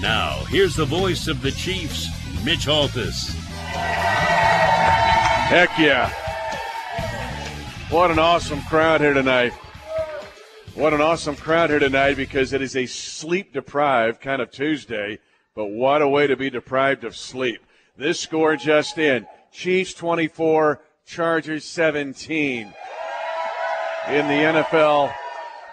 Now, here's the voice of the Chiefs, Mitch Holthus. Heck yeah. What an awesome crowd here tonight. What an awesome crowd here tonight because it is a sleep deprived kind of Tuesday, but what a way to be deprived of sleep. This score just in Chiefs 24, Chargers 17 in the NFL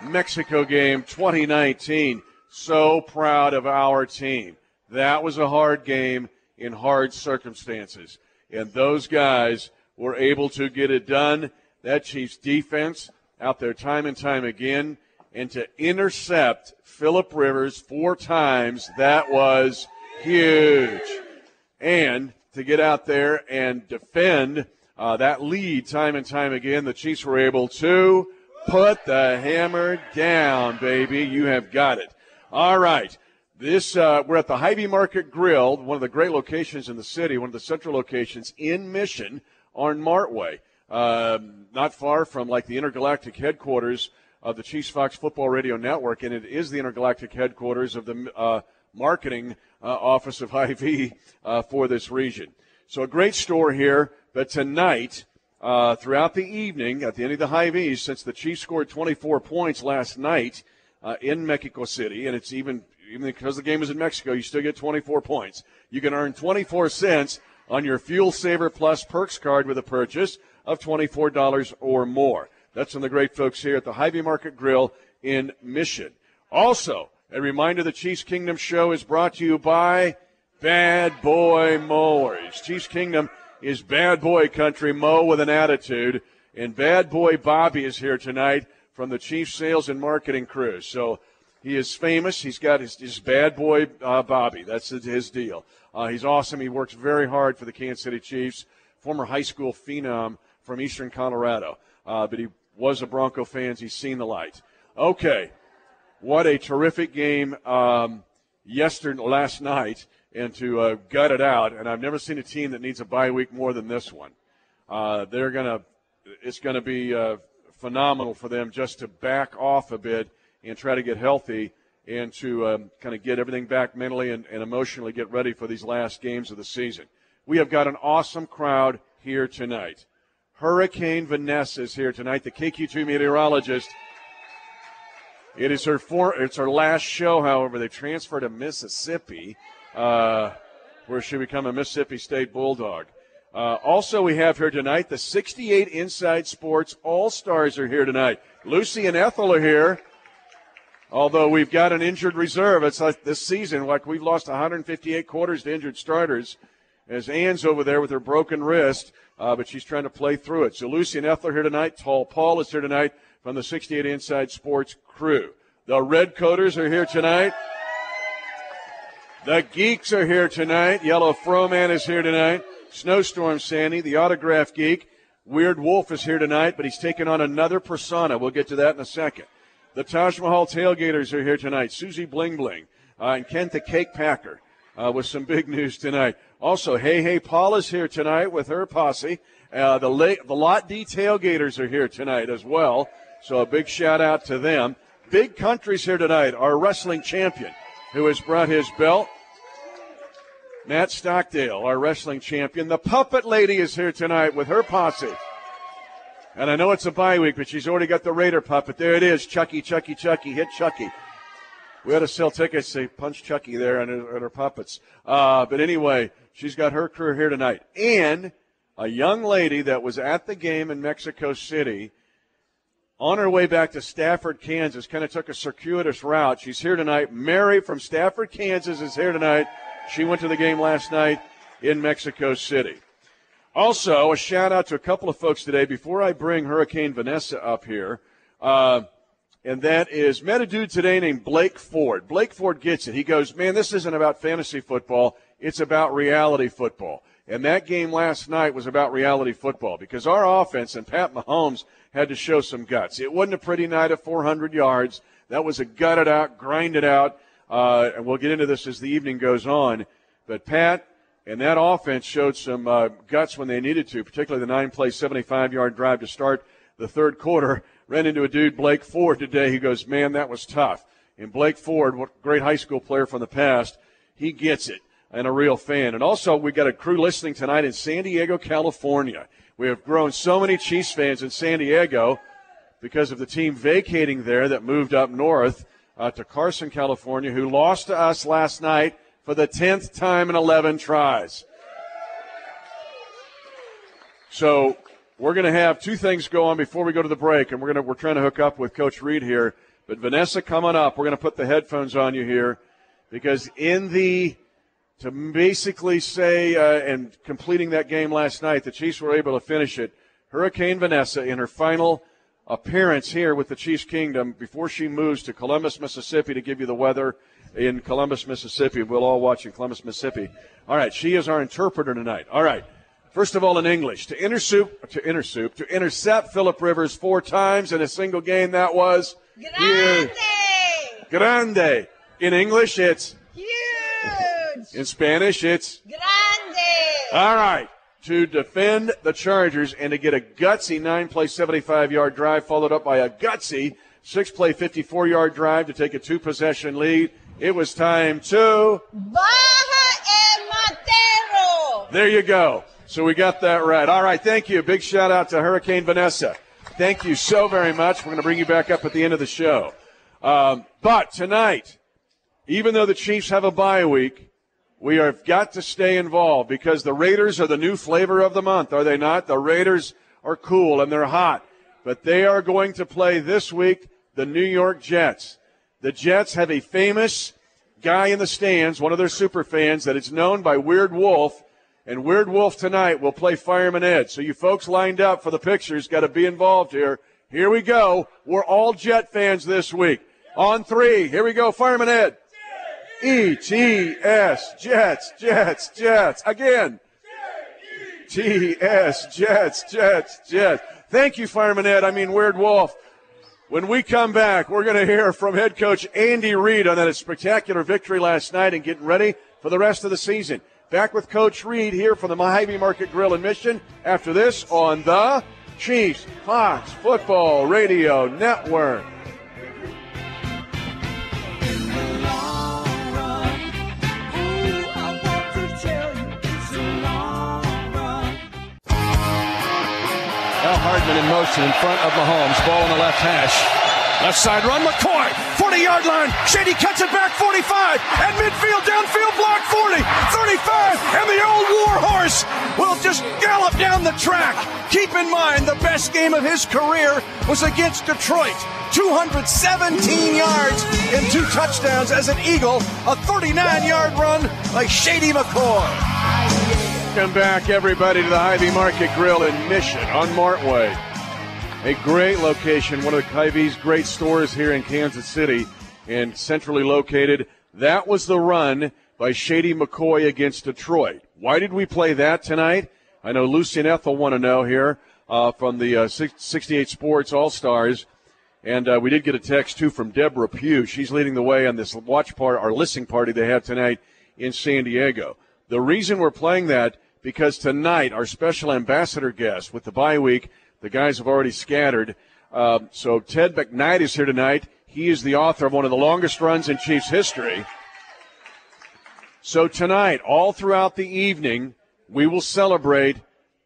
Mexico game 2019 so proud of our team. That was a hard game in hard circumstances. And those guys were able to get it done. That Chiefs defense out there time and time again. And to intercept Philip Rivers four times, that was huge. And to get out there and defend uh, that lead time and time again, the Chiefs were able to put the hammer down, baby. You have got it. All right. This uh, we're at the Hy-Vee Market Grill, one of the great locations in the city, one of the central locations in Mission on Martway, um, not far from like the intergalactic headquarters of the Chiefs Fox Football Radio Network, and it is the intergalactic headquarters of the uh, marketing uh, office of Hy-Vee uh, for this region. So a great store here, but tonight. Uh, throughout the evening, at the end of the Hy-Vees, since the Chiefs scored 24 points last night, uh, in Mexico City, and it's even even because the game is in Mexico, you still get 24 points. You can earn 24 cents on your Fuel Saver Plus Perks card with a purchase of $24 or more. That's from the great folks here at the Hy-Vee Market Grill in Mission. Also, a reminder the Chiefs Kingdom show is brought to you by Bad Boy Mowers. Chiefs Kingdom is bad boy country, Mo with an attitude. And bad boy Bobby is here tonight from the chief sales and marketing crew. So he is famous. He's got his, his bad boy uh, Bobby. That's his deal. Uh, he's awesome. He works very hard for the Kansas City Chiefs. Former high school phenom from Eastern Colorado, uh, but he was a Bronco fan. He's seen the light. Okay, what a terrific game um, yesterday, last night, and to uh, gut it out. And I've never seen a team that needs a bye week more than this one. Uh, they're gonna. It's gonna be uh, phenomenal for them just to back off a bit and try to get healthy and to um, kind of get everything back mentally and, and emotionally get ready for these last games of the season. We have got an awesome crowd here tonight. Hurricane Vanessa is here tonight, the KQ2 meteorologist. It is her for, it's her last show, however. They transferred to Mississippi, uh, where she become a Mississippi State Bulldog. Uh, also, we have here tonight the 68 Inside Sports All Stars are here tonight. Lucy and Ethel are here. Although we've got an injured reserve, it's like this season, like we've lost 158 quarters to injured starters. As Ann's over there with her broken wrist, uh, but she's trying to play through it. So Lucy and Ethel are here tonight. Tall Paul is here tonight from the 68 Inside Sports crew. The Red Coaters are here tonight. The Geeks are here tonight. Yellow Froman is here tonight. Snowstorm Sandy, the autograph geek. Weird Wolf is here tonight, but he's taken on another persona. We'll get to that in a second. The Taj Mahal tailgaters are here tonight. Susie Bling Bling uh, and Kent the Cake Packer uh, with some big news tonight. Also, Hey Hey Paul is here tonight with her posse. Uh, the, La- the Lot D tailgaters are here tonight as well. So a big shout out to them. Big Country's here tonight, our wrestling champion, who has brought his belt Matt Stockdale, our wrestling champion. The puppet lady is here tonight with her posse. And I know it's a bye week, but she's already got the Raider puppet. There it is. Chucky, Chucky, Chucky. Hit Chucky. We had to sell tickets to punch Chucky there and her, her puppets. Uh, but anyway, she's got her crew here tonight. And a young lady that was at the game in Mexico City on her way back to Stafford, Kansas, kind of took a circuitous route. She's here tonight. Mary from Stafford, Kansas is here tonight. She went to the game last night in Mexico City. Also, a shout out to a couple of folks today before I bring Hurricane Vanessa up here. Uh, and that is met a dude today named Blake Ford. Blake Ford gets it. He goes, man, this isn't about fantasy football. It's about reality football. And that game last night was about reality football because our offense and Pat Mahomes had to show some guts. It wasn't a pretty night of 400 yards. That was a gutted out, grinded out, uh, and we'll get into this as the evening goes on. But Pat and that offense showed some uh, guts when they needed to, particularly the nine play, 75 yard drive to start the third quarter. ran into a dude, Blake Ford, today. He goes, man, that was tough. And Blake Ford, what great high school player from the past, he gets it and a real fan. And also, we got a crew listening tonight in San Diego, California. We have grown so many Chiefs fans in San Diego because of the team vacating there that moved up north uh, to Carson, California, who lost to us last night for the 10th time in 11 tries. So we're going to have two things go on before we go to the break, and we're going to we're trying to hook up with Coach Reid here. But Vanessa, coming up, we're going to put the headphones on you here because in the to basically say uh, and completing that game last night, the Chiefs were able to finish it. Hurricane Vanessa in her final appearance here with the Chiefs Kingdom before she moves to Columbus, Mississippi to give you the weather in Columbus, Mississippi. We'll all watch in Columbus, Mississippi. All right, she is our interpreter tonight. All right. First of all, in English, to intersoup, to intersoup, to intercept Philip Rivers four times in a single game, that was grande. Grande. In English, it's huge. In Spanish, it's grande. All right. To defend the Chargers and to get a gutsy nine play, 75 yard drive, followed up by a gutsy six play, 54 yard drive to take a two possession lead. It was time to. Baja el Matero. There you go. So we got that right. All right. Thank you. Big shout out to Hurricane Vanessa. Thank you so very much. We're going to bring you back up at the end of the show. Um, but tonight, even though the Chiefs have a bye week, we have got to stay involved because the Raiders are the new flavor of the month, are they not? The Raiders are cool and they're hot, but they are going to play this week the New York Jets. The Jets have a famous guy in the stands, one of their super fans that is known by Weird Wolf, and Weird Wolf tonight will play Fireman Ed. So you folks lined up for the pictures got to be involved here. Here we go. We're all Jet fans this week. On three. Here we go. Fireman Ed. E T S Jets Jets Jets again. T S Jets Jets Jets. Thank you, Fireman Ed. I mean Weird Wolf. When we come back, we're going to hear from head coach Andy Reid on that spectacular victory last night and getting ready for the rest of the season. Back with Coach Reid here from the Mojave Market Grill and Mission after this on the Chiefs Fox Football Radio Network. Hardman in motion in front of Mahomes. Ball in the left hash. Left side run, McCoy, 40 yard line. Shady cuts it back 45. And midfield, downfield block 40, 35. And the old war horse will just gallop down the track. Keep in mind, the best game of his career was against Detroit. 217 yards and two touchdowns as an Eagle. A 39 yard run by Shady McCoy. Welcome back, everybody, to the Hy-Vee Market Grill in Mission on Martway. A great location, one of the Hy-Vee's great stores here in Kansas City and centrally located. That was the run by Shady McCoy against Detroit. Why did we play that tonight? I know Lucy and Ethel want to know here uh, from the uh, 68 Sports All Stars. And uh, we did get a text, too, from Deborah Pugh. She's leading the way on this watch party, our listening party they have tonight in San Diego. The reason we're playing that because tonight our special ambassador guest with the bye week, the guys have already scattered. Uh, so Ted McKnight is here tonight. He is the author of one of the longest runs in Chiefs history. So tonight, all throughout the evening, we will celebrate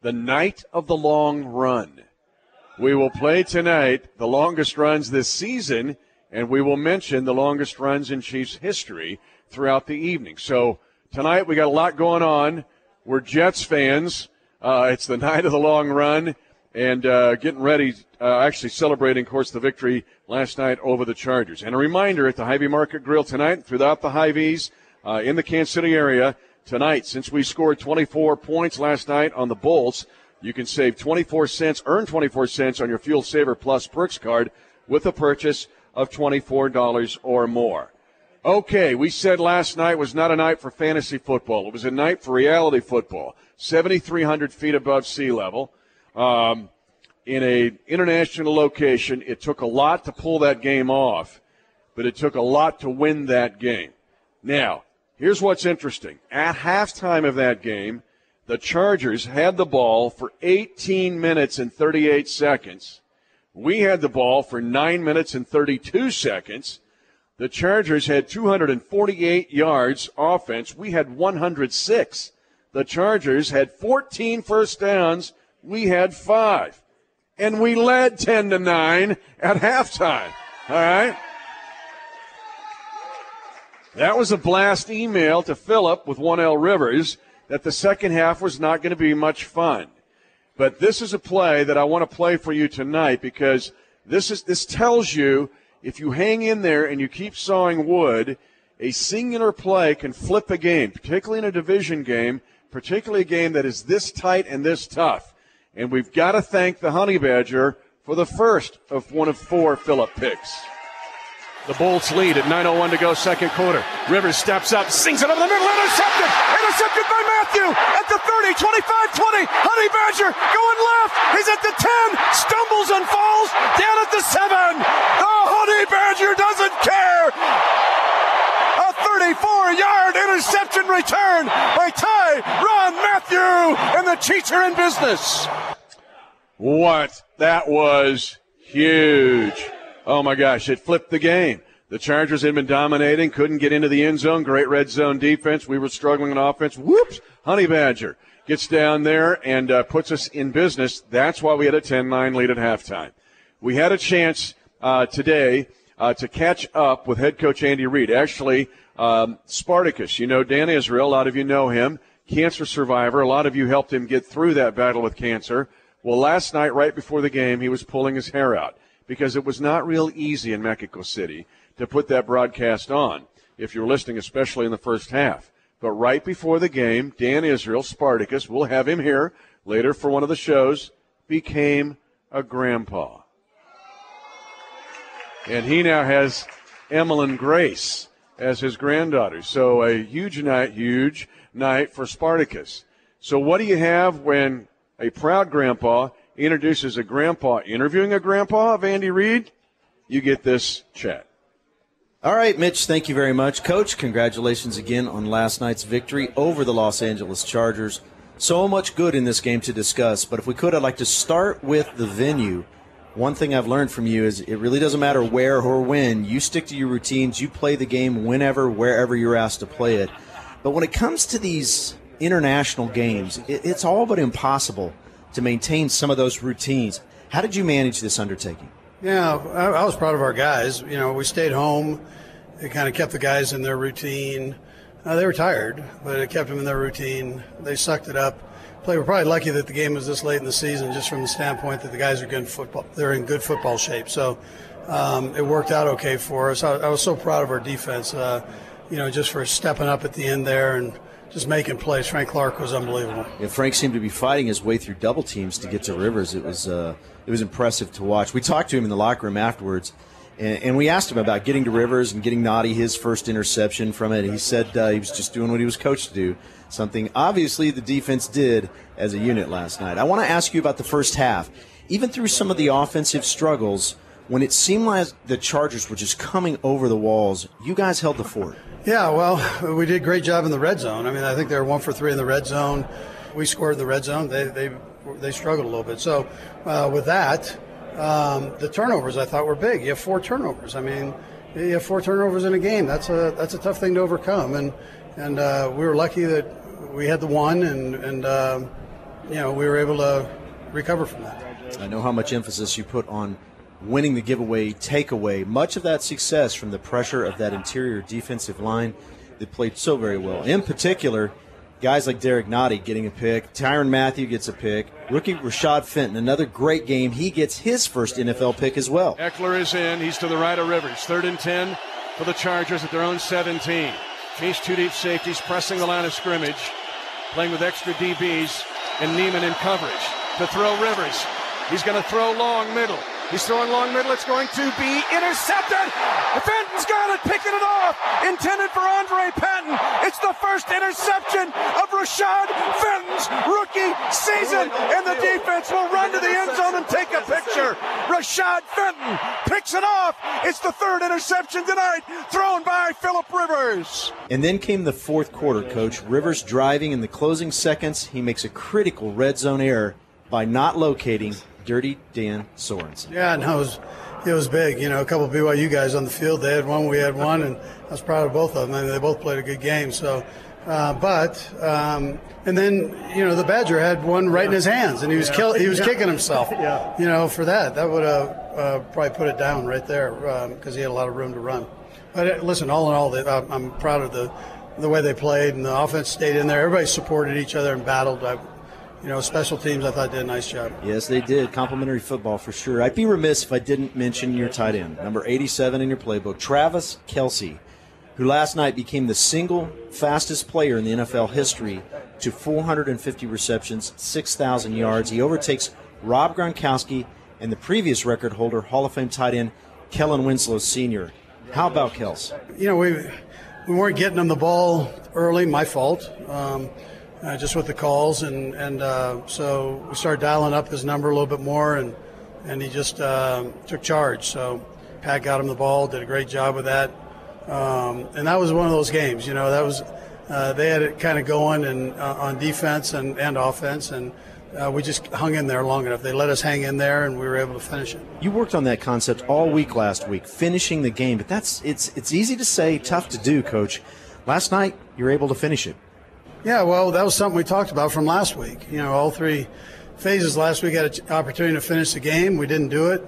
the night of the long run. We will play tonight the longest runs this season, and we will mention the longest runs in Chiefs history throughout the evening. So tonight we got a lot going on. We're Jets fans. Uh, it's the night of the long run and uh, getting ready, uh, actually celebrating, of course, the victory last night over the Chargers. And a reminder at the Hy-Vee Market Grill tonight, throughout the Hy-Vees uh, in the Kansas City area, tonight, since we scored 24 points last night on the Bolts, you can save 24 cents, earn 24 cents on your Fuel Saver Plus Perks card with a purchase of $24 or more. Okay, we said last night was not a night for fantasy football. It was a night for reality football. 7,300 feet above sea level. Um, in a international location, it took a lot to pull that game off, but it took a lot to win that game. Now, here's what's interesting. At halftime of that game, the Chargers had the ball for 18 minutes and 38 seconds We had the ball for 9 minutes and 32 seconds. The Chargers had 248 yards offense. We had 106. The Chargers had 14 first downs. We had 5. And we led 10 to 9 at halftime. All right? That was a blast email to Philip with 1L Rivers that the second half was not going to be much fun. But this is a play that I want to play for you tonight because this is this tells you if you hang in there and you keep sawing wood, a singular play can flip a game, particularly in a division game, particularly a game that is this tight and this tough. And we've got to thank the Honey Badger for the first of one of four Philip picks. The Bolts lead at 9.01 to go, second quarter. Rivers steps up, sings it over the middle, intercepted! Intercepted by Mathieu at the 30, 25, 20. Honey Badger going left. He's at the 10, stumbles and falls down at the 7. The Honey Badger doesn't care. A 34 yard interception return by Ty Ron Matthew, and the Chiefs are in business. What? That was huge. Oh my gosh, it flipped the game. The Chargers had been dominating, couldn't get into the end zone. Great red zone defense. We were struggling on offense. Whoops! Honey Badger gets down there and uh, puts us in business. That's why we had a 10-9 lead at halftime. We had a chance uh, today uh, to catch up with head coach Andy Reid. Actually, um, Spartacus, you know Dan Israel. A lot of you know him. Cancer survivor. A lot of you helped him get through that battle with cancer. Well, last night, right before the game, he was pulling his hair out because it was not real easy in Mexico City to put that broadcast on if you're listening, especially in the first half. But right before the game, Dan Israel, Spartacus, we'll have him here later for one of the shows, became a grandpa. And he now has Emmeline Grace as his granddaughter. So a huge night, huge night for Spartacus. So what do you have when a proud grandpa introduces a grandpa interviewing a grandpa of Andy Reid? You get this chat. All right, Mitch, thank you very much. Coach, congratulations again on last night's victory over the Los Angeles Chargers. So much good in this game to discuss, but if we could, I'd like to start with the venue. One thing I've learned from you is it really doesn't matter where or when. You stick to your routines, you play the game whenever, wherever you're asked to play it. But when it comes to these international games, it's all but impossible to maintain some of those routines. How did you manage this undertaking? Yeah, I, I was proud of our guys. You know, we stayed home. It kind of kept the guys in their routine. Uh, they were tired, but it kept them in their routine. They sucked it up. Play. We're probably lucky that the game was this late in the season, just from the standpoint that the guys are good football. They're in good football shape. So um, it worked out okay for us. I, I was so proud of our defense. Uh, you know, just for stepping up at the end there and just making plays. Frank Clark was unbelievable. Yeah, Frank seemed to be fighting his way through double teams to get to Rivers. It was uh, it was impressive to watch. We talked to him in the locker room afterwards, and, and we asked him about getting to Rivers and getting Nnadi his first interception from it. He said uh, he was just doing what he was coached to do. Something obviously the defense did as a unit last night. I want to ask you about the first half. Even through some of the offensive struggles, when it seemed like the Chargers were just coming over the walls, you guys held the fort. Yeah, well, we did a great job in the red zone. I mean, I think they were one for three in the red zone. We scored in the red zone. They they they struggled a little bit. So uh, with that, um, the turnovers I thought were big. You have four turnovers. I mean, you have four turnovers in a game. That's a that's a tough thing to overcome. And and uh, we were lucky that we had the one, and and uh, you know we were able to recover from that. I know how much emphasis you put on winning the giveaway takeaway. Much of that success from the pressure of that interior defensive line that played so very well. In particular, guys like Derrick Nnadi getting a pick, Tyrann Mathieu gets a pick, rookie Rashad Fenton, another great game. He gets his first NFL pick as well. Ekeler is in. He's to the right of Rivers. Third and 10 for the Chargers at their own 17. Chiefs two deep safeties pressing the line of scrimmage, playing with extra DBs and Niemann in coverage. To throw Rivers. He's going to throw long middle. He's throwing long middle. It's going to be intercepted. Fenton's got it, picking it off. Intended for Andre Patton. It's the first interception of Rashad Fenton's rookie season. And the defense will run to the end zone and take a picture. Rashad Fenton picks it off. It's the third interception tonight, thrown by Philip Rivers. And then came the fourth quarter, coach. Rivers driving in the closing seconds. He makes a critical red zone error by not locating Dirty Dan Sorensen. Yeah, no, it was, it was big. You know, a couple of BYU guys on the field. They had one, we had one, and I was proud of both of them. I mean, they both played a good game. So, uh, but um, and then you know the Badger had one right in his hands, and he was kill, he was kicking himself. Yeah. You know, for that, that would have uh, probably put it down right there because he had a lot of room to run. But uh, listen, all in all, they, I'm, I'm proud of the the way they played, and the offense stayed in there. Everybody supported each other and battled. I, you know, special teams, I thought did a nice job. Yes, they did. Complimentary football for sure. I'd be remiss if I didn't mention your tight end, number 87 in your playbook, Travis Kelce, who last night became the single fastest player in the NFL history to 450 receptions, 6,000 yards. He overtakes Rob Gronkowski and the previous record holder, Hall of Fame tight end Kellen Winslow Sr. How about Kels? You know, we we weren't getting him the ball early. My fault. Um, uh, just with the calls, and and uh, so we started dialing up his number a little bit more, and and he just uh, took charge. So Pat got him the ball, did a great job with that, um, and that was one of those games. You know, that was uh, they had it kind of going and uh, on defense and and offense, and uh, we just hung in there long enough. They let us hang in there, and we were able to finish it. You worked on that concept all week last week, finishing the game, but that's it's it's easy to say, tough to do, coach. Last night, you were able to finish it. Yeah, well, that was something we talked about from last week. You know, all three phases last week had an opportunity to finish the game. We didn't do it.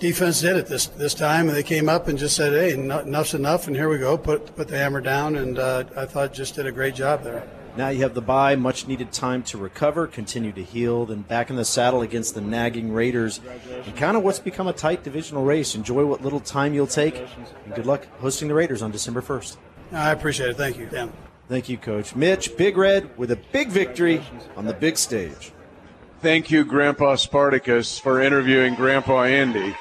Defense did it this this time, and they came up and just said, "Hey, enough's enough," and here we go. Put put the hammer down, and uh, I thought just did a great job there. Now you have the bye, much needed time to recover, continue to heal, then back in the saddle against the nagging Raiders, and kind of what's become a tight divisional race. Enjoy what little time you'll take, and good luck hosting the Raiders on December 1st. I appreciate it. Thank you, Dan. Thank you, Coach. Mitch, Big Red with a big victory on the big stage. Thank you, Grandpa Spartacus, for interviewing Grandpa Andy.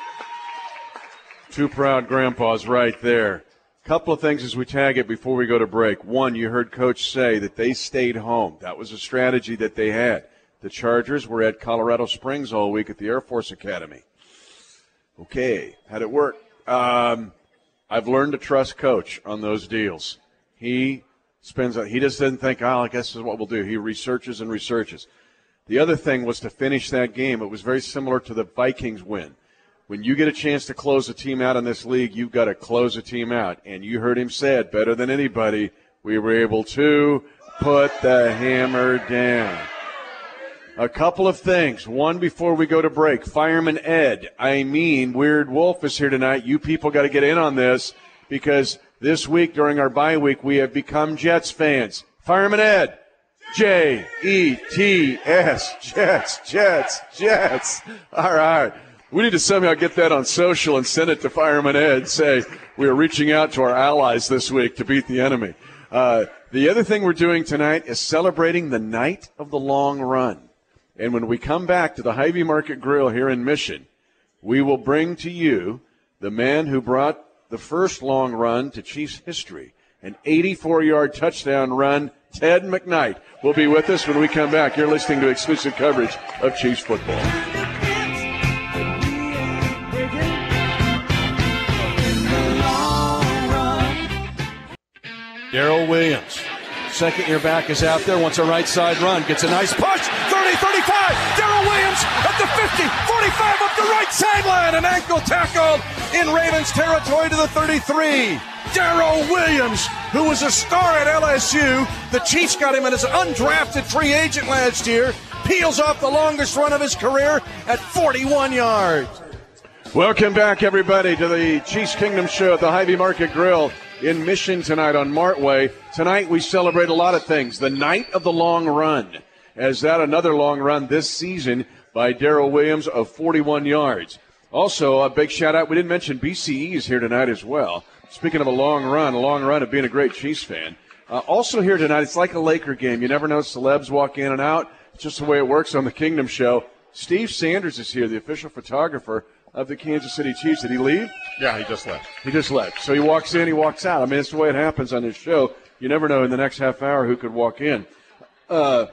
Two proud grandpas right there. Couple of things as we tag it before we go to break. One, you heard Coach say that they stayed home. That was a strategy that they had. The Chargers were at Colorado Springs all week at the Air Force Academy. Okay, how'd it work? Um, I've learned to trust Coach on those deals. He spends. He just didn't think, "Oh, I guess this is what we'll do." He researches and researches. The other thing was to finish that game. It was very similar to the Vikings win when you get a chance to close a team out in this league, you've got to close a team out. And you heard him say it better than anybody. We were able to put the hammer down. A couple of things. One before we go to break. Fireman Ed, I mean, Weird Wolf is here tonight. You people got to get in on this because this week during our bye week, we have become Jets fans. Fireman Ed, J E T S, Jets, Jets, Jets. All right. We need to somehow get that on social and send it to Fireman Ed. Say we are reaching out to our allies this week to beat the enemy. Uh, the other thing we're doing tonight is celebrating the night of the long run. And when we come back to the Hy-Vee Market Grill here in Mission, we will bring to you the man who brought the first long run to Chiefs history, an 84-yard touchdown run. Ted McKnight will be with us when we come back. You're listening to exclusive coverage of Chiefs football. Darrel Williams. Second year back is out there, wants a right side run, gets a nice push. 30, 35. Darrel Williams at the 50, sideline. An ankle tackled in Ravens territory to the 33. Darrel Williams, who was a star at LSU. The Chiefs got him as an undrafted free agent last year. Peels off the longest run of his career at 41 yards. Welcome back, everybody, to the Chiefs Kingdom Show at the Hy-Vee Market Grill in Mission tonight on Martway. Tonight we celebrate a lot of things. The night of the long run. As that another long run this season by Darrel Williams of 41 yards. Also, a big shout out. We didn't mention BCE is here tonight as well. Speaking of a long run, a long run of being a great Chiefs fan. Uh, also here tonight, it's like a Laker game. You never know celebs walk in and out. It's just the way it works on the Kingdom Show. Steve Sanders is here, the official photographer of the Kansas City Chiefs. Did he leave? Yeah, he just left. He just left. So he walks in, he walks out. I mean, it's the way it happens on this show. You never know in the next half hour who could walk in. Uh,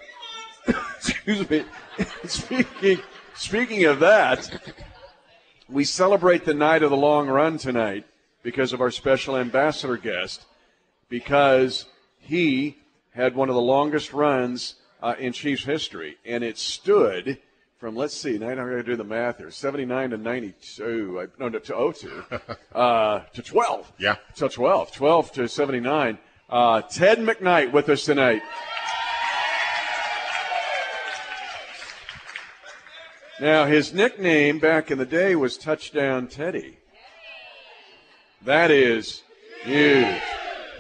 excuse me. speaking speaking of that, we celebrate the night of the long run tonight because of our special ambassador guest, because he had one of the longest runs uh, in Chiefs history, and it stood from let's see, now I don't got to do the math here. 79 to 92, I, no, no, to 02, uh, to 12. Yeah. to 12, 12 to 79. Uh, Ted McKnight with us tonight. Now, his nickname back in the day was Touchdown Teddy. That is huge.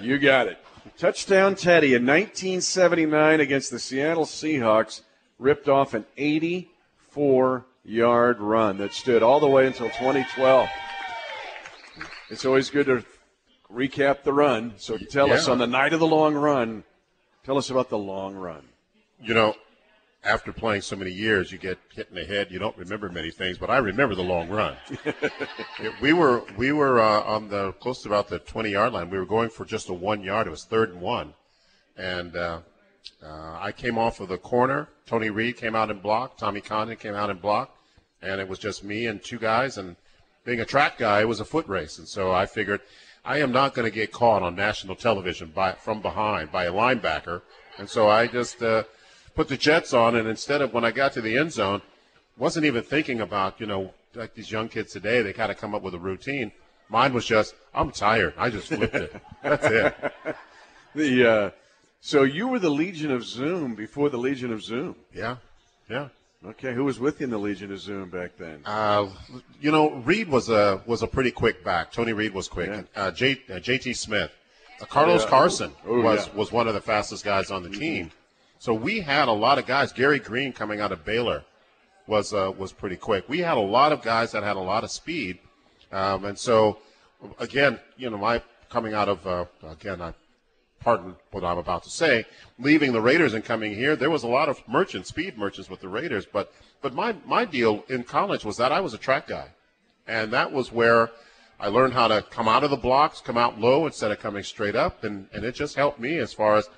You got it. Touchdown Teddy in 1979 against the Seattle Seahawks ripped off an 84 yard run that stood all the way until 2012. It's always good to recap the run. So tell us on the night of the long run, tell us about the long run. You know, after playing so many years, you get hit in the head. You don't remember many things, but I remember the long run. Yeah, we were we were uh, on the close to about the 20 yard line. We were going for just a one yard. It was third and one, and uh, uh, I came off of the corner. Tony Reed came out and blocked. Tommy Condon came out and blocked, and it was just me and two guys. And being a track guy, it was a foot race, and so I figured I am not going to get caught on national television by from behind by a linebacker, and so I just uh, put the jets on. And instead of when I got to the end zone, wasn't even thinking about you know like these young kids today. They kind of come up with a routine. Mine was just I'm tired. I just flipped it. That's it. The uh, so you were the Legion of Zoom before the Legion of Zoom. Yeah, yeah. Okay, who was with you in the Legion of Zoom back then? Uh, you know, Reed was a was a pretty quick back. Tony Reed was quick. Yeah. Uh, J, uh, JT Smith, uh, Carlos Yeah. Carson Oh, was yeah. Mm-hmm. was one of the fastest guys on the team. So we had a lot of guys. Gary Green coming out of Baylor was uh, was pretty quick. We had a lot of guys that had a lot of speed, um, and so again, you know, my coming out of uh, again, I pardon what I'm about to say, leaving the Raiders and coming here, there was a lot of merchants, speed merchants with the Raiders. But but my my deal in college was that I was a track guy, and that was where I learned how to come out of the blocks, come out low instead of coming straight up, and and it just helped me as far as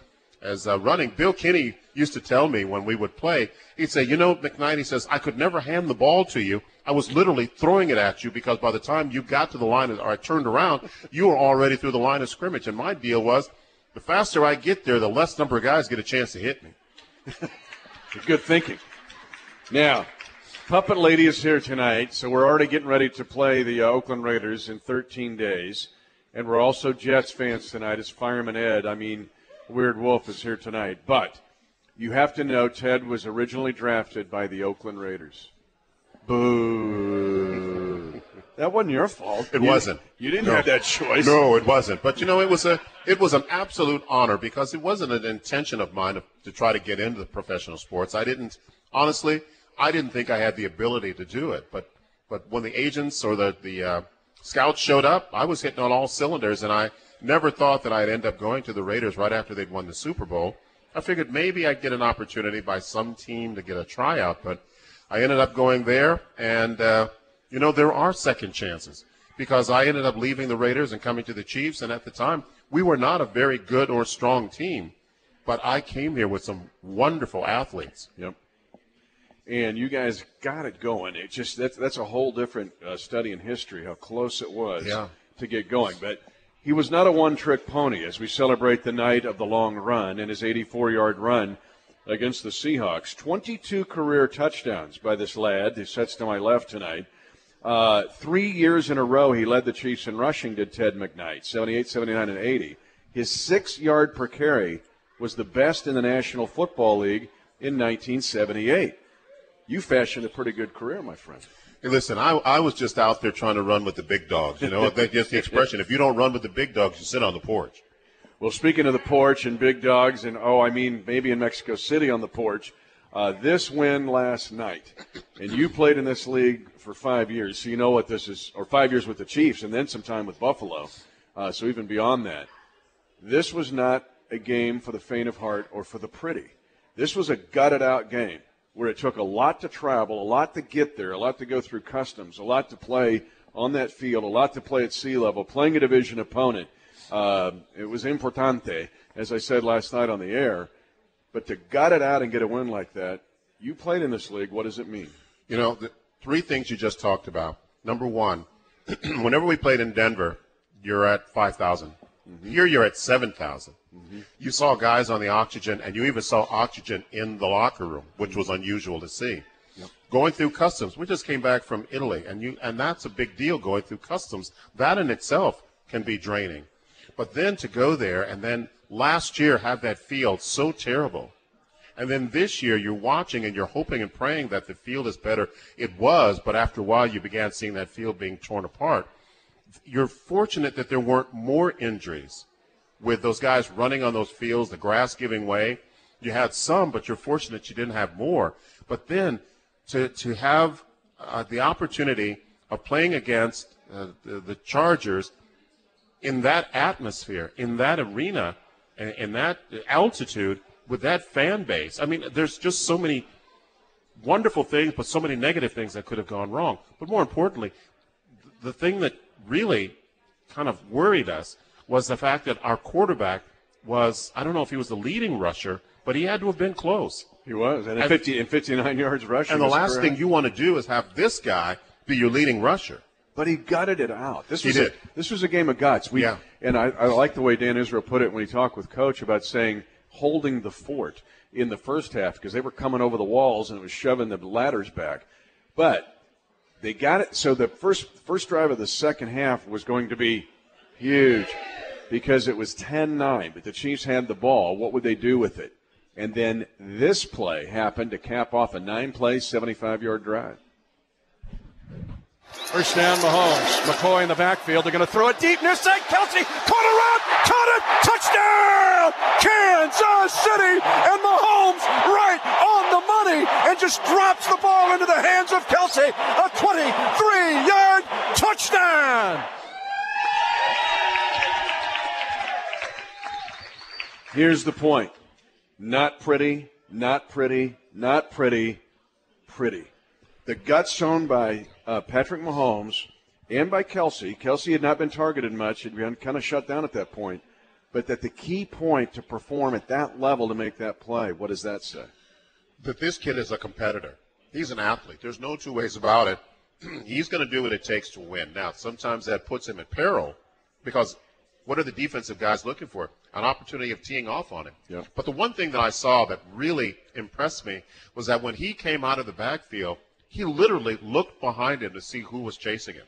as uh, running. Bill Kenney used to tell me when we would play, he'd say, you know, McKnight, he says, I could never hand the ball to you. I was literally throwing it at you because by the time you got to the line or I turned around, you were already through the line of scrimmage. And my deal was, the faster I get there, the less number of guys get a chance to hit me. Good thinking. Now, Puppet Lady is here tonight, so we're already getting ready to play the uh, Oakland Raiders in 13 days. And we're also Jets fans tonight as Fireman Ed. I mean, Weird Wolf is here tonight. But you have to know Ted was originally drafted by the Oakland Raiders. Boo. That wasn't your fault. It You- wasn't. You didn't No. have that choice. No, it wasn't. But you know, it was a it was an absolute honor because it wasn't an intention of mine to, to try to get into the professional sports. I didn't honestly. I didn't think I had the ability to do it. But but when the agents or the the uh, scouts showed up, I was hitting on all cylinders, and I never thought that I'd end up going to the Raiders right after they'd won the Super Bowl. I figured maybe I'd get an opportunity by some team to get a tryout, but I ended up going there, and uh, you know there are second chances because I ended up leaving the Raiders and coming to the Chiefs, and at the time we were not a very good or strong team, but I came here with some wonderful athletes. Yep. And you guys got it going. It just that's that's a whole different uh, study in history. How close it was Yeah. to get going. But he was not a one-trick pony. As we celebrate the night of the long run and his 84-yard run against the Seahawks, 22 career touchdowns by this lad who sits to my left tonight. Uh, three years in a row, he led the Chiefs in rushing, did Ted McKnight, 78, 79, and 80. His six yard per carry was the best in the National Football League in 1978. You fashioned a pretty good career, my friend. Hey, listen, I, I was just out there trying to run with the big dogs. You know, that's just the expression. If you don't run with the big dogs, you sit on the porch. Well, speaking of the porch and big dogs, and oh, I mean, maybe in Mexico City on the porch, uh, this win last night, and you played in this league for five years, so you know what this is, or five years with the Chiefs, and then some time with Buffalo, uh, so even beyond that. This was not a game for the faint of heart or for the pretty. This was a gutted out game where it took a lot to travel, a lot to get there, a lot to go through customs, a lot to play on that field, a lot to play at sea level, playing a division opponent. Uh, it was importante, as I said last night on the air. But to gut it out and get a win like that, you played in this league. What does it mean? You know, the three things you just talked about. Number one, whenever we played in Denver, you're at 5,000. Here you're at 7,000. You saw guys on the oxygen, and you even saw oxygen in the locker room, which was unusual to see. Going through customs. We just came back from Italy, and you and that's a big deal going through customs. That in itself can be draining. But then to go there and then last year have that field so terrible. And then this year you're watching and you're hoping and praying that the field is better. It was, but after a while you began seeing that field being torn apart. You're fortunate that there weren't more injuries with those guys running on those fields, the grass giving way. You had some, but you're fortunate you didn't have more. But then to, to have uh, the opportunity of playing against uh, the, the Chargers in that atmosphere, in that arena, in, in that altitude, with that fan base. I mean, there's just so many wonderful things, but so many negative things that could have gone wrong. But more importantly, the thing that really kind of worried us was the fact that our quarterback was, I don't know if he was the leading rusher, but he had to have been close. He was, and, And- 50 and 59 yards rushing. And the last thing you want to do is have this guy be your leading rusher. but he gutted it out. This He was did. A, this was a game of guts. We, Yeah. And I, I like the way Dan Israel put it when he talked with Coach about saying holding the fort in the first half because they were coming over the walls and it was shoving the ladders back. But they got it. So the first first drive of the second half was going to be huge because it was 10-9, but the Chiefs had the ball. What would they do with it? And then this play happened to cap off a nine-play, 75-yard drive. First down, Mahomes. McCoy in the backfield. They're going to throw it deep near side. Kelce caught a run, caught it, touchdown! Kansas City, and Mahomes right on money, and just drops the ball into the hands of Kelce. A 23-yard touchdown. Here's the point. Not pretty, not pretty, not pretty, pretty. The guts shown by uh, Patrick Mahomes and by Kelce. Kelce had not been targeted much. Had been kind of shut down at that point. But that the key point to perform at that level to make that play, what does that say? That this kid is a competitor. He's an athlete. There's no two ways about it. He's going to do what it takes to win. Now, sometimes that puts him at peril because what are the defensive guys looking for? An opportunity of teeing off on him. Yep. But the one thing that I saw that really impressed me was that when he came out of the backfield, he literally looked behind him to see who was chasing him.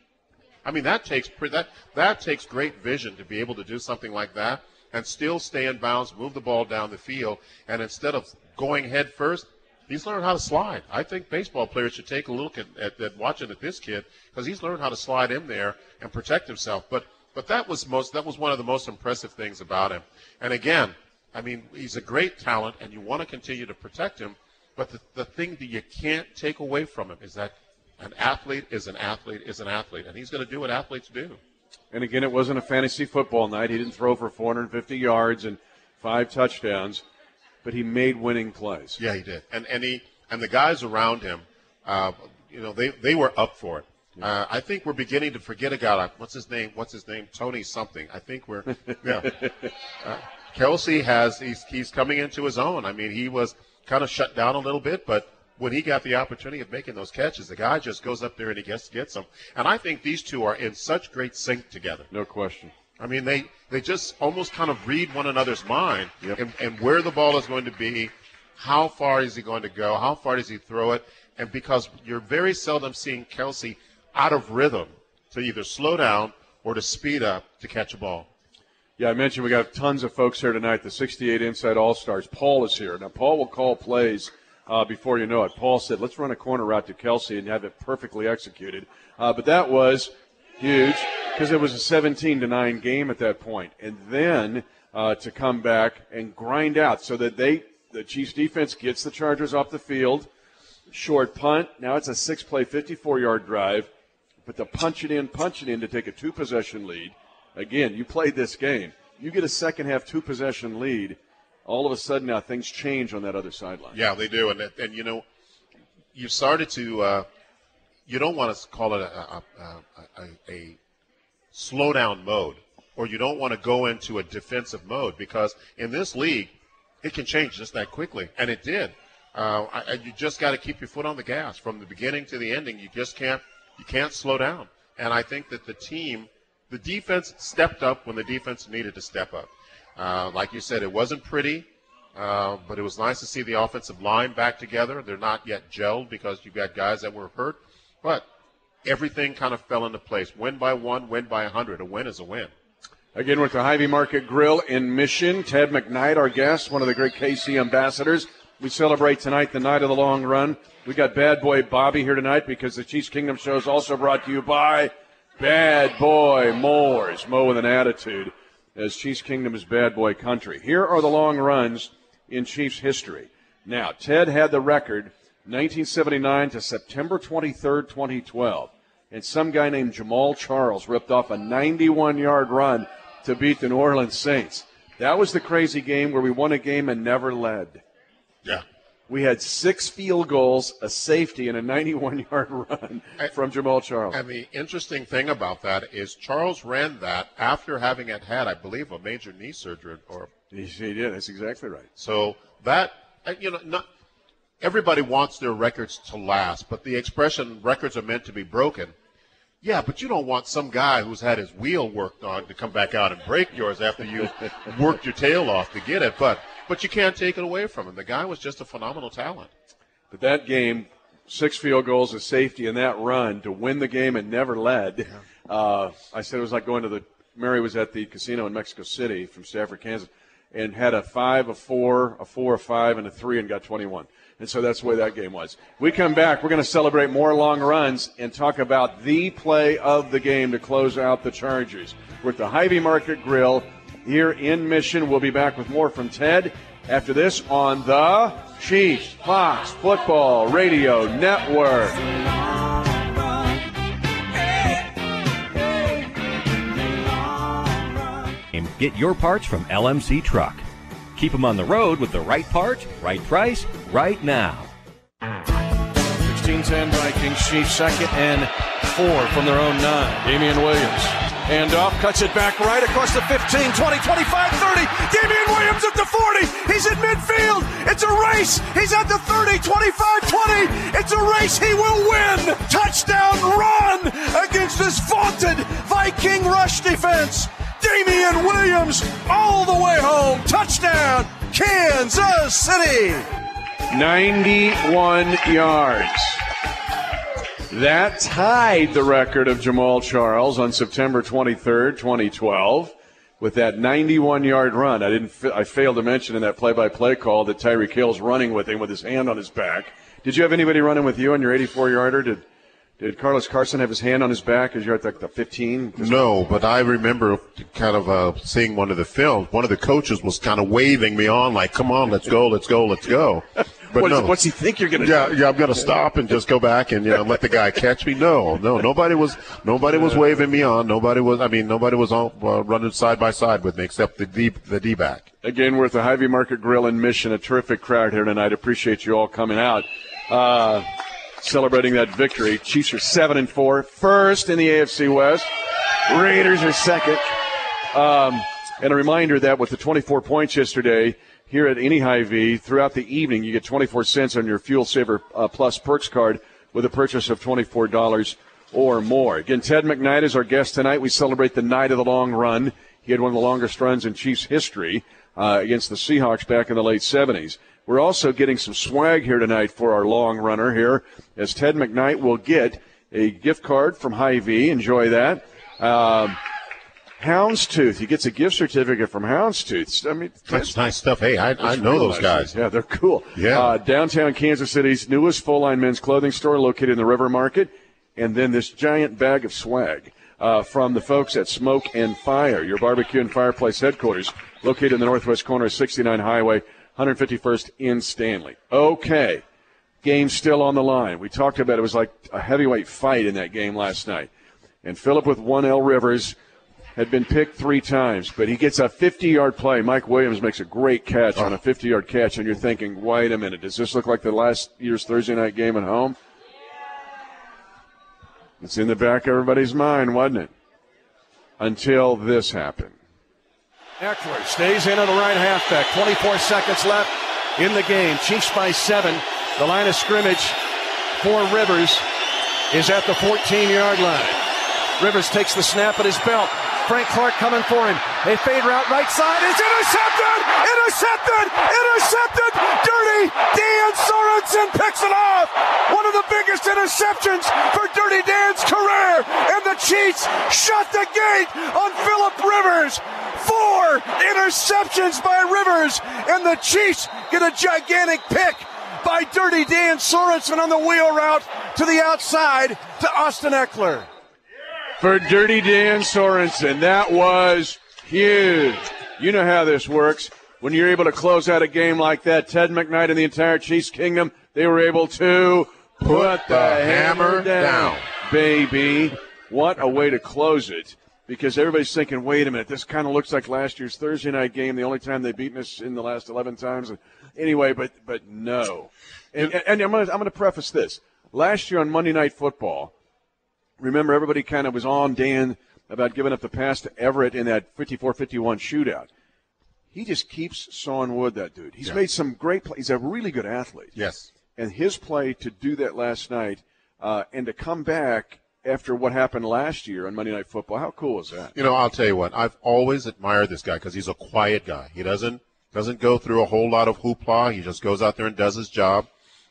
I mean, that takes that that takes great vision to be able to do something like that and still stay in bounds, move the ball down the field, and instead of going head first, he's learned how to slide. I think baseball players should take a look at, at, at watching at this kid because he's learned how to slide in there and protect himself. But but that was most that was one of the most impressive things about him. And again, I mean, he's a great talent, and you want to continue to protect him. But the, the thing that you can't take away from him is that an athlete is an athlete is an athlete, and he's going to do what athletes do. And again, it wasn't a fantasy football night. He didn't throw for 450 yards and five touchdowns, but he made winning plays. Yeah, he did. And and he and the guys around him, uh, you know, they they were up for it. Uh, I think we're beginning to forget a guy like what's his name? What's his name? Tony something. I think we're yeah. Uh, Kelce has he's he's coming into his own. I mean, he was kind of shut down a little bit, but when he got the opportunity of making those catches, the guy just goes up there and he gets gets them. And I think these two are in such great sync together. No question. I mean, they, they just almost kind of read one another's mind Yep. and, and where the ball is going to be, how far is he going to go, how far does he throw it, and because you're very seldom seeing Kelce out of rhythm to either slow down or to speed up to catch a ball. Yeah, I mentioned we got tons of folks here tonight. The 68 Inside All Stars. Paul is here. Now, Paul will call plays uh, before you know it. Paul said, let's run a corner route to Kelce and have it perfectly executed. Uh, but that was huge because it was a 17 to 9 game at that point. And then uh, to come back and grind out so that they, the Chiefs defense gets the Chargers off the field. Short punt. Now it's a six play, 54 yard drive. But to punch it in, punch it in to take a two possession lead. Again, you played this game. You get a second half two possession lead. All of a sudden now things change on that other sideline. Yeah, they do, and and you know, you started to. Uh, you don't want to call it a a, a, a, a slow mode, or you don't want to go into a defensive mode because in this league, it can change just that quickly, and it did. Uh, I- you just got to keep your foot on the gas from the beginning to the ending. You just can't you can't slow down, and I think that the team, the defense stepped up when the defense needed to step up. Uh, like you said, it wasn't pretty. Uh, but it was nice to see the offensive line back together. They're not yet gelled because you've got guys that were hurt, but everything kind of fell into place. Win by one, win by a hundred. A win is a win. Again, with the Hy-Vee Market Grill in Mission, Ted McKnight, our guest, one of the great KC ambassadors. We celebrate tonight the night of the long run. We got Bad Boy Bobby here tonight because the Chiefs Kingdom show is also brought to you by Bad Boy Mowers. Mo with an attitude as Chiefs Kingdom is bad boy country. Here are the long runs in Chiefs history. Now, Ted had the record 1979 to September 23rd, 2012. And some guy named Jamaal Charles ripped off a 91 yard run to beat the New Orleans Saints. That was the crazy game where we won a game and never led. Yeah. We had six field goals, a safety, and a 91 yard run from Jamaal Charles. And the interesting thing about that is Charles ran that after having had had, I believe, a major knee surgery. Or he, did. That's exactly right. So that uh, you know, not everybody wants their records to last, but the expression "records are meant to be broken." Yeah, but you don't want some guy who's had his wheel worked on to come back out and break yours after you worked your tail off to get it. But but you can't take it away from him. The guy was just a phenomenal talent. But that game, six field goals, a safety, and that run to win the game and never led. Uh, I said it was like going to the. Mary was at the casino in Mexico City from Stafford, Kansas, and had a five, a four, a four, a five, and a three, and got 21. And so that's the way that game was. We come back. We're going to celebrate more long runs and talk about the play of the game to close out the Chargers. We're at the Hy-Vee Market Grill here in Mission. We'll be back with more from Ted after this on the Chiefs Fox Football Radio Network. And get your parts from LMC Truck. Keep them on the road with the right part, right price, right now. 16-10 Vikings, Chiefs second and four from their own nine. Damien Williams. Hand off, cuts it back right across the 15, 20, 25, 30. Damien Williams at the 40. He's in midfield. It's a race. He's at the 30, 25, 20. It's a race. He will win. Touchdown run against this vaunted Viking rush defense. Damien Williams all the way home. Touchdown, Kansas City. 91 yards. That tied the record of Jamaal Charles on September 23rd, 2012, with that 91 yard run. I didn't. I failed to mention in that play by play call that Tyreek Hill's running with him with his hand on his back. Did you have anybody running with you on your 84 yarder? Did did Carlos Carson have his hand on his back as you're at like the 15? No, but I remember kind of uh, seeing one of the films. One of the coaches was kind of waving me on, like, "Come on, let's go, let's go, let's go." But what no. what's he think you're going to yeah, do? Yeah, I'm going to stop and just go back and you know let the guy catch me. No, no, nobody was nobody was waving me on. Nobody was. I mean, nobody was on, uh, running side by side with me except the D the D back. Again, we're at the Hy-Vee Market Grill in Mission. A terrific crowd here tonight. Appreciate you all coming out. Uh, celebrating that victory. Chiefs are seven and four, first in the AFC West. Raiders are second. Um, and a reminder that with the 24 points yesterday here at any Hy-Vee, throughout the evening, you get 24 cents on your Fuel Saver uh, Plus Perks card with a purchase of $24 or more. Again, Ted McKnight is our guest tonight. We celebrate the night of the long run. He had one of the longest runs in Chiefs history uh, against the Seahawks back in the late 70s. We're also getting some swag here tonight for our long runner here, as Ted McKnight will get a gift card from Hy-Vee. Enjoy that. Um, Houndstooth. He gets a gift certificate from Houndstooth. I mean, that's nice stuff. Hey, I, I know those nice guys. Yeah, they're cool. Yeah. Uh, downtown Kansas City's newest full line men's clothing store located in the River Market. And then this giant bag of swag uh, from the folks at Smoke and Fire, your barbecue and fireplace headquarters, located in the northwest corner of 69 Highway 151st in Stanley. Okay. Game still on the line. We talked about it. was like a heavyweight fight in that game last night. And Philip with one L Rivers had been picked three times, but he gets a 50 yard play. Mike Williams makes a great catch on a 50 yard catch, and you're thinking, wait a minute, does this look like the last year's Thursday night game at home? It's in the back of everybody's mind, wasn't it? Until this happened. Ekeler stays in on the right halfback. 24 seconds left in the game. Chiefs by seven. The line of scrimmage for Rivers is at the 14 yard line. Rivers takes the snap at his belt, Frank Clark coming for him. A fade route right side. It's intercepted! Intercepted! Intercepted! Dirty Dan Sorensen picks it off! One of the biggest interceptions for Dirty Dan's career! And the Chiefs shut the gate on Philip Rivers! Four interceptions by Rivers! And the Chiefs get a gigantic pick by Dirty Dan Sorensen on the wheel route to the outside to Austin Ekeler. For Dirty Dan Sorensen, that was huge. You know how this works. When you're able to close out a game like that, Ted McKnight and the entire Chiefs Kingdom, they were able to put the hammer down, baby. What a way to close it. Because everybody's thinking, wait a minute, this kind of looks like last year's Thursday night game, the only time they've beaten us in the last 11 times. Anyway, but but no. And, and I'm going to I'm gonna preface this. Last year on Monday Night Football, remember everybody kind of was on Dan about giving up the pass to Everett in that 54-51 shootout. He just keeps sawing wood, that dude. He's Yeah. made some great plays. He's a really good athlete. Yes. And his play to do that last night uh, and to come back after what happened last year on Monday Night Football, how cool is that? You know, I'll tell you what. I've always admired this guy because he's a quiet guy. He doesn't doesn't go through a whole lot of hoopla. He just goes out there and does his job.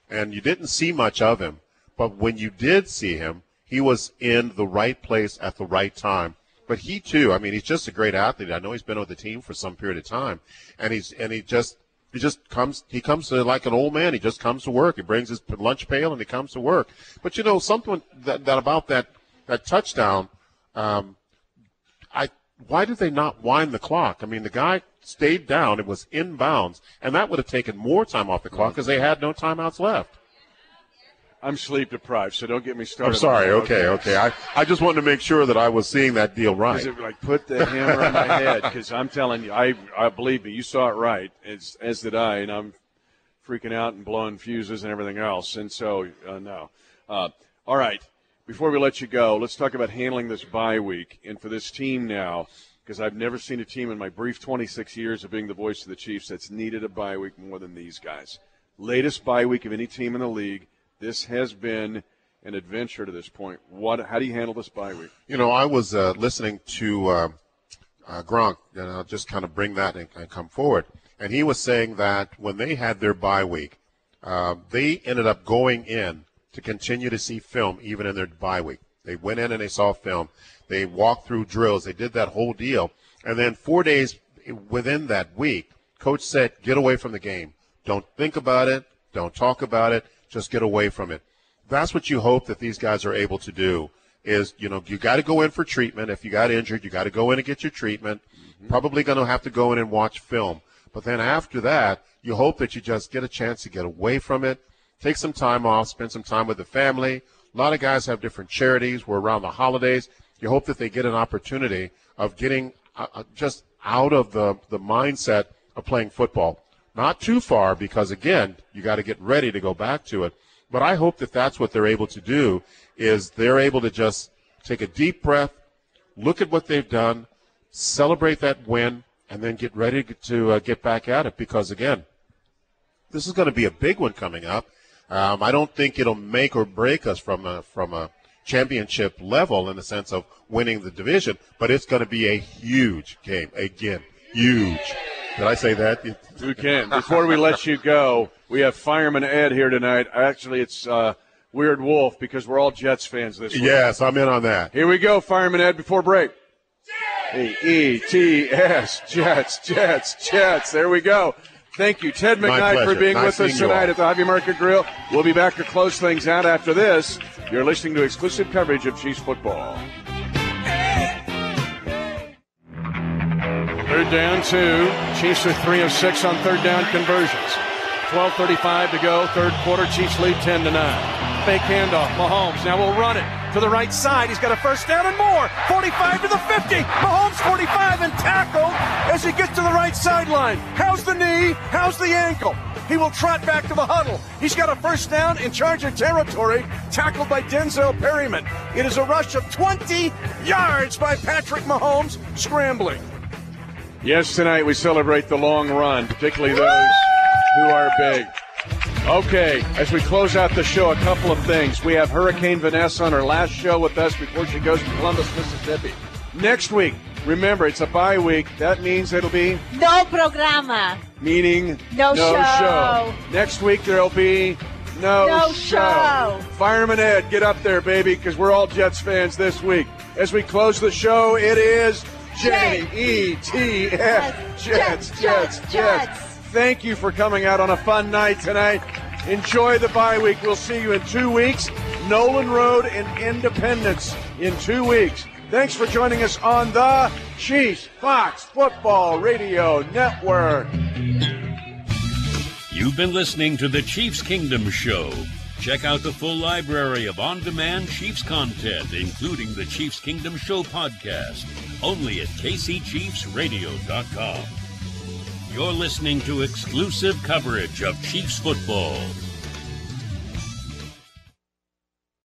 And you didn't see much of him, but when you did see him, he was in the right place at the right time. But he too, I mean, he's just a great athlete. I know he's been with the team for some period of time, and he's and he just he just comes he comes to like an old man. He just comes to work. He brings his lunch pail and he comes to work. But you know something that, that about that that touchdown. Um, I why did they not wind the clock? I mean, the guy stayed down. It was inbounds, and that would have taken more time off the clock because they had no timeouts left. I'm sleep deprived, so don't get me started. I'm sorry. Okay, okay. I, I just wanted to make sure that I was seeing that deal right. It like put the hammer on my head? Because I'm telling you, I, I believe me, you saw it right, as as did I, and I'm freaking out and blowing fuses and everything else. And so, uh, no. Uh, all right. Before we let you go, let's talk about handling this bye week. And for this team now, because I've never seen a team in my brief 26 years of being the voice of the Chiefs that's needed a bye week more than these guys. Latest bye week of any team in the league. This has been an adventure to this point. What? How do you handle this bye week? You know, I was uh, listening to uh, uh, Gronk, and I'll just kind of bring that and, and come forward. And he was saying that when they had their bye week, uh, they ended up going in to continue to see film even in their bye week. They went in and they saw film. They walked through drills. They did that whole deal. And then four days within that week, coach said, get away from the game. Don't think about it. Don't talk about it. Just get away from it. That's what you hope that these guys are able to do is, you know, you got to go in for treatment. If you got injured, you got to go in and get your treatment. Probably going to have to go in and watch film. But then after that, you hope that you just get a chance to get away from it, take some time off, spend some time with the family. A lot of guys have different charities. We're around the holidays. You hope that they get an opportunity of getting uh, uh, just out of the, the mindset of playing football. Not too far because, again, you got to get ready to go back to it. But I hope that that's what they're able to do is they're able to just take a deep breath, look at what they've done, celebrate that win, and then get ready to uh, get back at it because, again, this is going to be a big one coming up. Um, I don't think it'll make or break us from a, from a championship level in the sense of winning the division, but it's going to be a huge game. Again, huge. Did I say that? You can. Before we let you go, we have Fireman Ed here tonight. Actually, it's uh, Weird Wolf because we're all Jets fans this week. Yes, I'm in on that. Here we go, Fireman Ed, before break. E E T S Jets, Jets, Jets. There we go. Thank you, Ted McKnight, for being Nice with us tonight at the Hobby Market Grill. We'll be back to close things out after this. You're listening to exclusive coverage of Chiefs football. Third down, two. Chiefs are three of six on third down conversions. 12:35 to go, third quarter. Chiefs lead 10 to nine. Fake handoff. Mahomes now will run it to the right side. He's got a first down and more. 45 to the 50. Mahomes 45 and tackled as he gets to the right sideline. How's the knee? How's the ankle? He will trot back to the huddle. He's got a first down in charge of territory, tackled by Denzel Perryman. It is a rush of 20 yards by Patrick Mahomes, scrambling. Yes, tonight we celebrate the long run, particularly those who are big. Okay, as we close out the show, a couple of things. We have Hurricane Vanessa on her last show with us before she goes to Columbus, Mississippi. Next week, Remember, it's a bye week. That means it'll be No programa. meaning No show. Next week there'll be no, No show. Fireman Ed, get up there, baby, because we're all Jets fans this week. As we close the show, it is J E T S Jets, Jets, Jets. Jets. Thank you for coming out on a fun night tonight. Enjoy the bye week. We'll see you in two weeks. Noland Road and Independence in two weeks. Thanks for joining us on the Chiefs Fox Football Radio Network. You've been listening to the Chiefs Kingdom Show. Check out the full library of on demand Chiefs content, including the Chiefs Kingdom Show podcast, only at kcchiefsradio.com. You're listening to exclusive coverage of Chiefs football